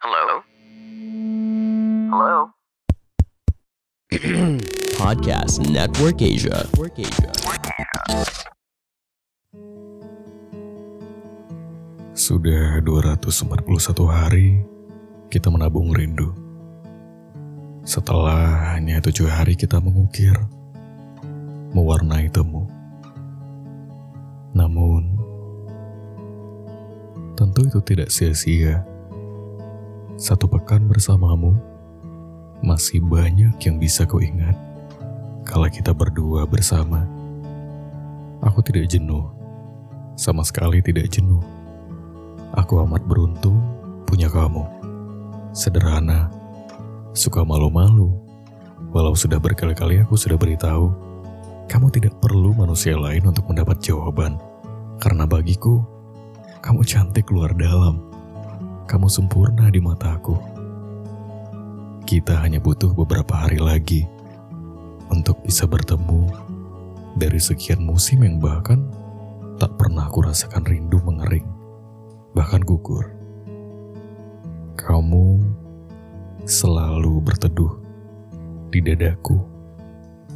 Hello? Hello? Podcast Network Asia. Network Asia. Sudah 241 hari kita menabung rindu. Setelah hanya tujuh hari kita mengukir, mewarnai temu. Namun, tentu itu tidak sia-sia. Satu pekan bersamamu, masih banyak yang bisa kuingat. Kalau kita berdua bersama, aku tidak jenuh. Sama sekali tidak jenuh. Aku amat beruntung punya kamu. Sederhana, suka malu-malu. Walau sudah berkali-kali aku sudah beritahu, kamu tidak perlu manusia lain untuk mendapat jawaban. Karena bagiku, kamu cantik luar dalam. Kamu sempurna di mataku. Kita hanya butuh beberapa hari lagi untuk bisa bertemu dari sekian musim yang bahkan tak pernah aku rasakan rindu mengering bahkan gugur. Kamu selalu berteduh di dadaku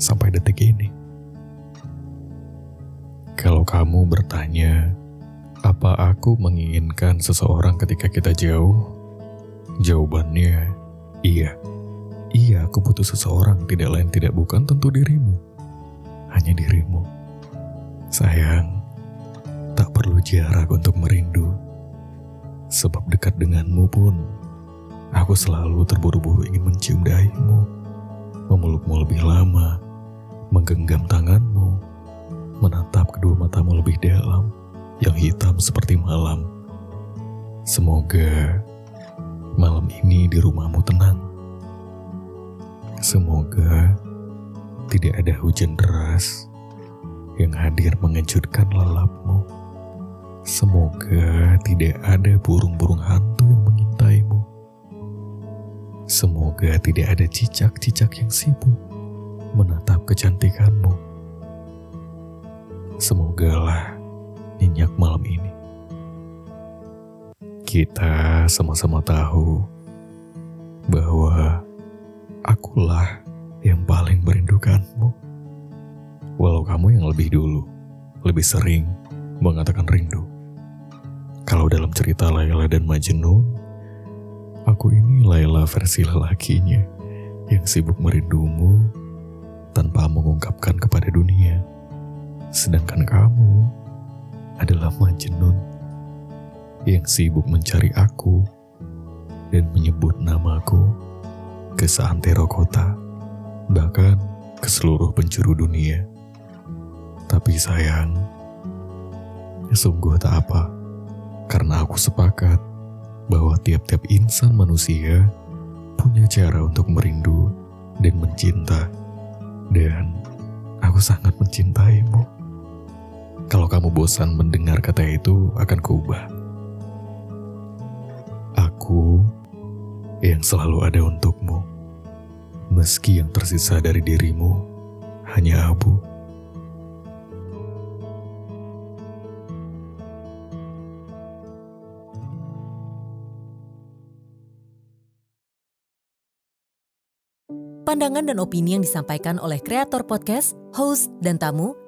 sampai detik ini. Kalau kamu bertanya, apa aku menginginkan seseorang ketika kita jauh? Jawabannya, iya. Iya, aku butuh seseorang, tidak lain tidak bukan tentu dirimu. Hanya dirimu. Sayang, tak perlu jarak untuk merindu Sebab dekat denganmu pun, aku selalu terburu-buru ingin mencium dahimu, memelukmu lebih lama, menggenggam tanganmu, menatap kedua matamu lebih dalam, yang hitam seperti malam. Semoga malam ini di rumahmu tenang. Semoga tidak ada hujan deras yang hadir mengejutkan lelapmu. Semoga tidak ada burung-burung hantu yang mengintaimu. Semoga tidak ada cicak-cicak yang sibuk menatap kecantikanmu. Semogalah nyenyak malam ini. Kita sama-sama tahu bahwa akulah yang paling merindukanmu. Walau kamu yang lebih dulu, lebih sering mengatakan rindu. Kalau dalam cerita Layla dan Majnun, aku ini Layla versi lelakinya yang sibuk merindumu tanpa mengungkapkan kepada dunia. Sedangkan kamu adalah Majnun yang sibuk mencari aku dan menyebut namaku ke seantero kota, bahkan ke seluruh penjuru dunia. Tapi sayang, sungguh tak apa karena aku sepakat bahwa tiap-tiap insan manusia punya cara untuk merindu dan mencinta. Dan aku sangat mencintaimu. Kalau kamu bosan mendengar kata itu, akan kuubah. Aku yang selalu ada untukmu, meski yang tersisa dari dirimu hanya abu. Pandangan dan opini yang disampaikan oleh kreator podcast, host, dan tamu